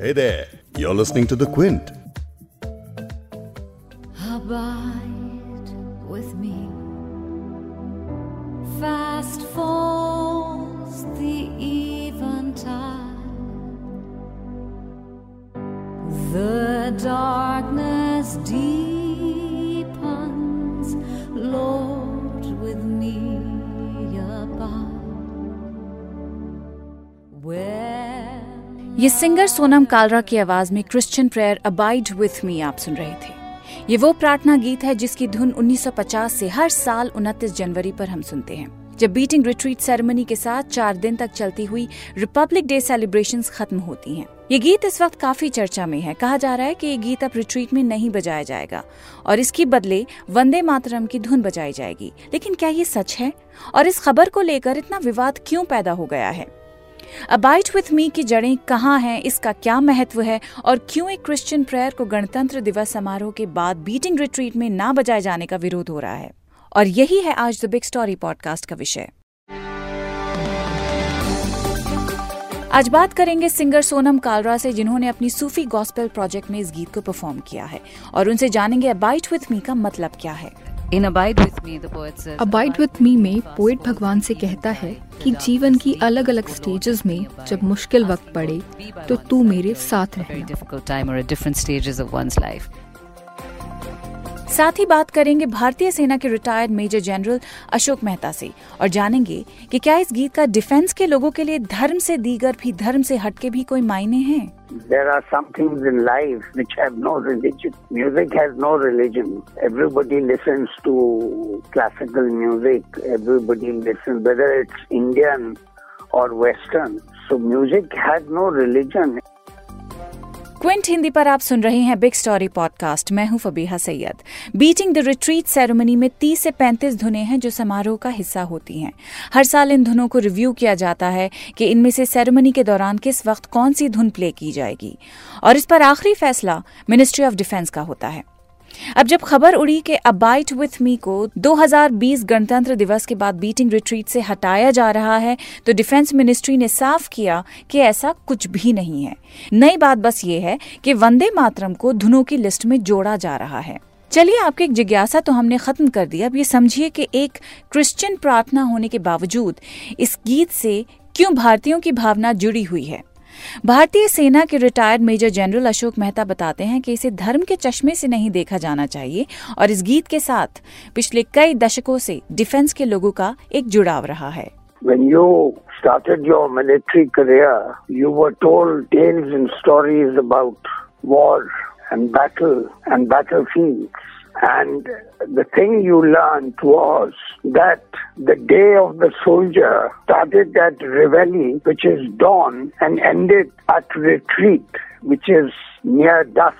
Hey there, you're listening to The Quint. Abide with me. Fast falls the eventide. The darkness deepens. Lord, with me ये singer Sonam Kalra की आवाज़ में Christian prayer abide with me आप सुन रहे थे। ये वो प्रार्थना गीत है जिसकी धुन 1950 से हर साल 29 जनवरी पर हम सुनते हैं। जब बीटिंग रिट्रीट सेरेमनी के साथ चार दिन तक चलती हुई रिपब्लिक डे सेलिब्रेशन खत्म होती हैं। ये गीत इस वक्त काफ़ी चर्चा में है। कहा जा रहा है कि ये गीत अब रिट्रीट में नहीं बजाया जाएगा और इसकी बदले वंदे मातरम की धुन बजाई जाएगी। लेकिन क्या ये सच है? और इस खबर को लेकर इतना विवाद क्यों पैदा हो गया है? अबाइट विथ मी की जड़ें कहाँ हैं, इसका क्या महत्व है और क्यों एक क्रिश्चियन प्रेयर को गणतंत्र दिवस समारोह के बाद बीटिंग रिट्रीट में ना बजाए जाने का विरोध हो रहा है। और यही है आज द बिग स्टोरी पॉडकास्ट का विषय। आज बात करेंगे सिंगर सोनम कालरा से, जिन्होंने अपनी सूफी गॉस्पेल प्रोजेक्ट में इस गीत को परफॉर्म किया है। और उनसे जानेंगे अबाइट विथ मी का मतलब क्या है। In abide with me the poet says abide with me में पोएट भगवान से कहता है कि जीवन की अलग अलग स्टेजेस में जब मुश्किल वक्त पड़े तो तू मेरे साथ रहना साथ ही बात करेंगे भारतीय सेना के retired major general Ashok Mehta से और जानेंगे कि क्या इस गीत का डिफेंस के लोगों के लिए धर्म से दीगर भी धर्म से हटके भी कोई मायने हैं There are some things in life which have no religion. Music has no religion. Everybody listens to classical music. Everybody listens, whether it's Indian or Western. So music has no religion. Quint Hindi पर आप सुन रहे हैं big story podcast. मैं हूँ Fabiha Syed. Beating the retreat ceremony में 30 से 35 धुनें हैं जो समारोह का हिस्सा होती हैं। हर साल इन धुनों को रिव्यू किया जाता है कि इनमें से सेरेमनी के दौरान किस वक्त कौन सी धुन प्ले की जाएगी। और इस पर आखिरी फैसला मिनिस्ट्री ऑफ़ डिफेंस का होता है। अब जब खबर उड़ी कि अबाइट विथ मी को 2020 गणतंत्र दिवस के बाद बीटिंग रिट्रीट से हटाया जा रहा है तो डिफेंस मिनिस्ट्री ने साफ़ किया कि ऐसा कुछ भी नहीं है। नई बात बस ये है कि वंदे मातरम को धुनों की लिस्ट में जोड़ा जा रहा है। चलिए, आपकी एक जिज्ञासा तो हमने खत्म कर दी। अब ये समझिए कि एक क्रिश्चियन प्रार्थना होने के बावजूद इस गीत से क्यों भारतीयों की भावना जुड़ी हुई है? भारतीय सेना के retired major general Ashok Mehta बताते हैं कि इसे धर्म के चश्मे से नहीं देखा जाना चाहिए और इस गीत के साथ पिछले कई दशकों से डिफेंस के लोगों का एक जुड़ाव रहा है When you started your military career, you were told tales and stories about war and battle and battlefields. And the thing you learned was that the day of the soldier started at Reveille, which is dawn, and ended at retreat, which is near dusk.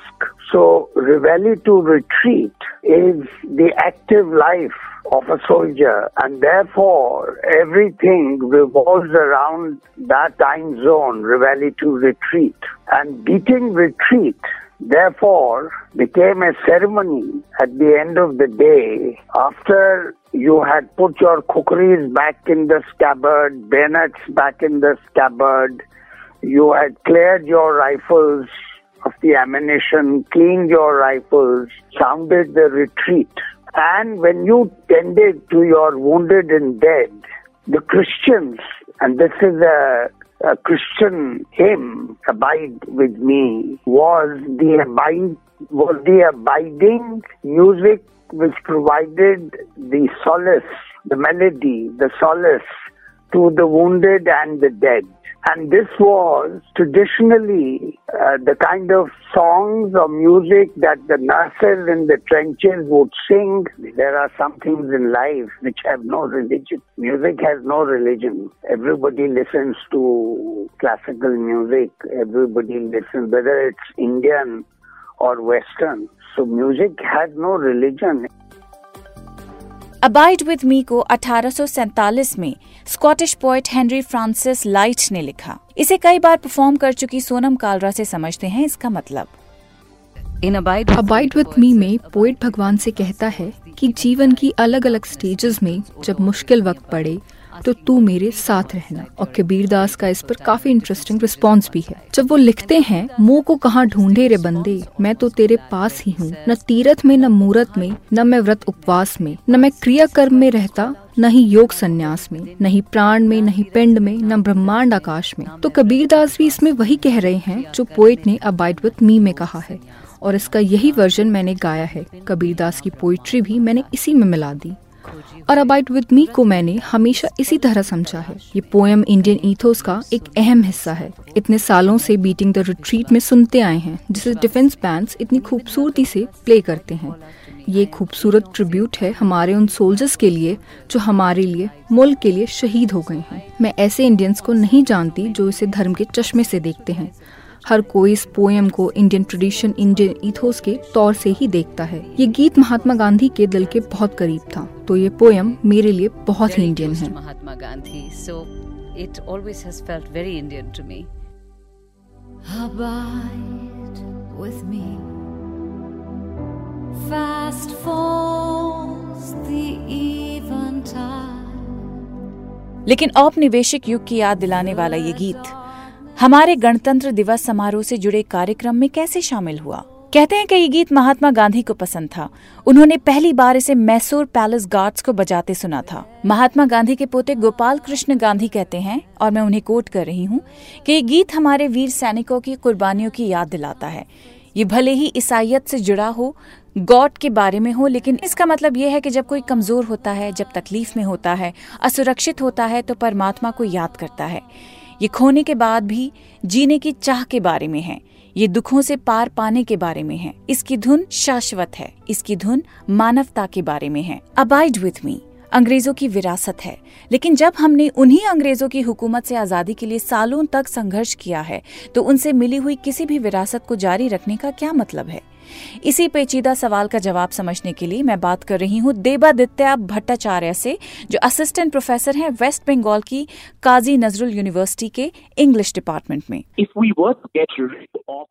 So Reveille to retreat is the active life of a soldier, and therefore everything revolves around that time zone, Reveille to retreat. And beating retreat therefore became a ceremony at the end of the day after you had put your kukris back in the scabbard, bayonets back in the scabbard, you had cleared your rifles of the ammunition, cleaned your rifles, sounded the retreat. And when you tended to your wounded and dead, the Christians, and this is a, a Christian hymn, Abide with Me, was the abide, was the abiding music which provided the solace, the melody, the solace to the wounded and the dead. And this was traditionally uh, the kind of songs or music that the nurses in the trenches would sing. There are some things in life which have no religion. Music has no religion. Everybody listens to classical music. Everybody listens, whether it's Indian or Western. So music has no religion. Abide with me को अठारह में Scottish poet Henry Francis Lyte ने लिखा। इसे कई बार perform कर चुकी सोनम कालरा से समझते हैं इसका मतलब। इन अबाइड अबाइड विद मी में पोइट भगवान से कहता है कि जीवन की अलग अलग स्टेजेस में जब मुश्किल वक्त पड़े तो तू मेरे साथ रहना। और कबीर दास का इस पर काफ़ी इंटरेस्टिंग रिस्पॉन्स भी है। जब वो लिखते हैं, मुँह को कहाँ ढूंढे रे बंदे, मैं तो तेरे पास ही हूँ। न तीरथ में, न मूरत में, न मैं व्रत उपवास में, न मैं क्रिया कर्म में रहता, न ही योग संन्यास में, न ही प्राण में, न ही पिंड में, न ब्रह्मांड आकाश में। तो कबीर दास भी इसमें वही कह रहे हैं, जो पोइट ने अबाइड विथ मी में कहा है। और इसका यही वर्जन मैंने गाया है। कबीर दास की पोइट्री भी मैंने इसी में मिला दी। और अबाइट विद मी को मैंने हमेशा इसी तरह समझा है। ये पोएम इंडियन ईथोस का एक अहम हिस्सा है। इतने सालों से बीटिंग द रिट्रीट में सुनते आए हैं, जिसे डिफेंस बैंड्स इतनी खूबसूरती से प्ले करते हैं। ये खूबसूरत ट्रिब्यूट है हमारे उन सोल्जर्स के लिए, जो हमारे लिए, मुल्क के लिए शहीद हो गए हैं। मैं ऐसे इंडियंस को नहीं जानती जो इसे धर्म के चश्मे से देखते हैं। हर कोई इस पोएम को इंडियन ट्रेडिशन इंडियन इथोस के तौर से ही देखता है। ये गीत महात्मा गांधी के दिल के बहुत करीब था। तो ये पोएम मेरे लिए बहुत ही इंडियन है। Mahatma Gandhi so it always has felt very Indian to me Abide with me. Fast falls the eventide. लेकिन औपनिवेशिक युग की याद दिलाने वाला ये गीत। हमारे गणतंत्र दिवस समारोह से जुड़े कार्यक्रम में कैसे शामिल हुआ? कहते हैं कि ये गीत महात्मा गांधी को पसंद था। उन्होंने पहली बार इसे मैसूर पैलेस गार्ड्स को बजाते सुना था। महात्मा गांधी के पोते गोपाल कृष्ण गांधी कहते हैं, और मैं उन्हें कोट कर रही हूँ, कि ये गीत हमारे वीर सैनिकों की कुर्बानियों की याद दिलाता है। ये भले ही ईसाइयत से जुड़ा हो, गॉड के बारे में हो, लेकिन इसका मतलब यह है कि जब कोई कमज़ोर होता है, जब तकलीफ़ में होता है, असुरक्षित होता है तो परमात्मा को याद करता है। ये खोने के बाद भी जीने की चाह के बारे में है। ये दुखों से पार पाने के बारे में है। इसकी धुन शाश्वत है। इसकी धुन मानवता के बारे में है। अबाइड विथ मी अंग्रेज़ों की विरासत है। लेकिन जब हमने उन्हीं अंग्रेज़ों की हुकूमत से आज़ादी के लिए सालों तक संघर्ष किया है तो उनसे मिली हुई किसी भी विरासत को जारी रखने का क्या मतलब है? इसी पेचीदा सवाल का जवाब समझने के लिए मैं बात कर रही हूँ देबादित्या भट्टाचार्य से जो असिस्टेंट प्रोफेसर हैं वेस्ट बंगाल की काजी नजरुल यूनिवर्सिटी के इंग्लिश डिपार्टमेंट में।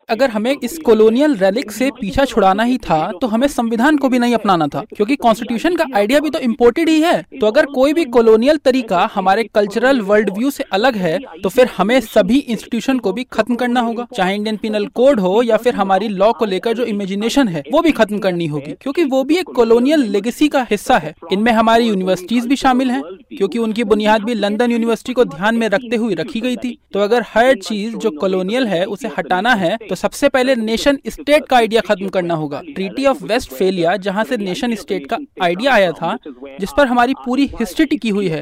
अगर हमें इस कॉलोनियल रेलिक से पीछा छुड़ाना ही था तो हमें संविधान को भी नहीं अपनाना था क्योंकि कॉन्स्टिट्यूशन का आइडिया भी तो इम्पोर्टेड ही है। तो अगर कोई भी कॉलोनियल तरीका हमारे कल्चरल वर्ल्ड व्यू से अलग है तो फिर हमें सभी इंस्टीट्यूशन को भी खत्म करना होगा। चाहे इंडियन पिनल कोड हो या फिर हमारी लॉ को लेकर जो इमेजिनेशन है, वो भी खत्म करनी होगी, क्योंकि वो भी एक कॉलोनियल लेगेसी का हिस्सा है। इनमें हमारी यूनिवर्सिटीज भी शामिल हैं, क्योंकि उनकी बुनियाद भी लंदन यूनिवर्सिटी को ध्यान में रखते हुए रखी गई थी। तो अगर हर चीज़ जो कॉलोनियल है, उसे हटाना है तो सबसे पहले नेशन स्टेट का आइडिया खत्म करना होगा। ट्रीटी ऑफ़ वेस्ट फेलिया जहाँ से नेशन स्टेट का आइडिया आया था, जिस पर हमारी पूरी हिस्ट्री टिकी हुई है।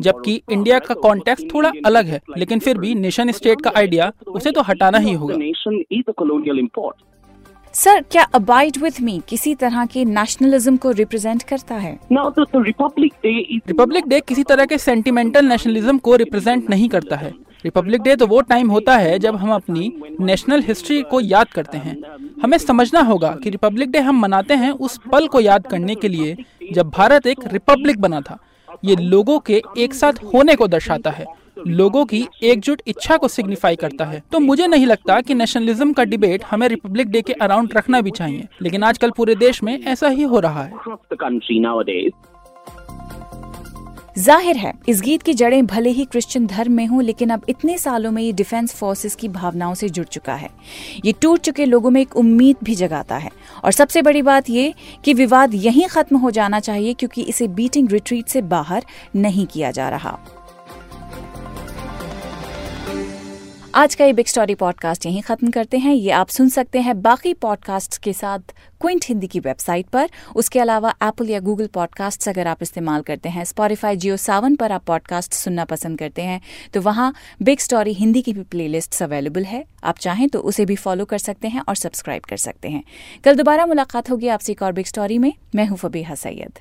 जबकि इंडिया का कॉन्टेक्स्ट थोड़ा अलग है, लेकिन फिर भी नेशन स्टेट का आइडिया उसे तो हटाना ही होगा। सर क्या अबाइड विथ मी किसी तरह के नेशनलिज्म को रिप्रेजेंट करता है? रिपब्लिक डे किसी तरह के सेंटिमेंटल नेशनलिज्म को रिप्रेजेंट नहीं करता है। रिपब्लिक डे तो वो टाइम होता है जब हम अपनी नेशनल हिस्ट्री को याद करते हैं। हमें समझना होगा कि रिपब्लिक डे हम मनाते हैं उस पल को याद करने के लिए जब भारत एक रिपब्लिक बना था। ये लोगों के एक साथ होने को दर्शाता है। लोगों की एकजुट इच्छा को सिग्निफाई करता है। तो मुझे नहीं लगता कि नेशनलिज्म का डिबेट हमें रिपब्लिक डे के अराउंड रखना भी चाहिए लेकिन आजकल पूरे देश में ऐसा ही हो रहा है। ज़ाहिर है इस गीत की जड़ें भले ही क्रिश्चियन धर्म में हों लेकिन अब इतने सालों में ये डिफेंस फोर्सेस की भावनाओं से जुड़ चुका है। ये टूट चुके लोगों में एक उम्मीद भी जगाता है। और सबसे बड़ी बात ये कि विवाद यहीं खत्म हो जाना चाहिए क्योंकि इसे बीटिंग रिट्रीट से बाहर नहीं किया जा रहा। आज का ये बिग स्टोरी पॉडकास्ट यहीं खत्म करते हैं। ये आप सुन सकते हैं बाकी पॉडकास्ट के साथ क्विंट हिंदी की वेबसाइट पर। उसके अलावा एप्पल या गूगल पॉडकास्ट अगर आप इस्तेमाल करते हैं। स्पॉटिफाई जियो सावन पर आप पॉडकास्ट सुनना पसंद करते हैं। तो वहाँ बिग स्टोरी हिंदी की भी प्ले अवेलेबल है। आप चाहें तो उसे भी फॉलो कर सकते हैं और सब्सक्राइब कर सकते हैं। कल दोबारा मुलाकात होगी आपसे एक और बिग स्टोरी में। मैं हूँ फबीहा सैयद।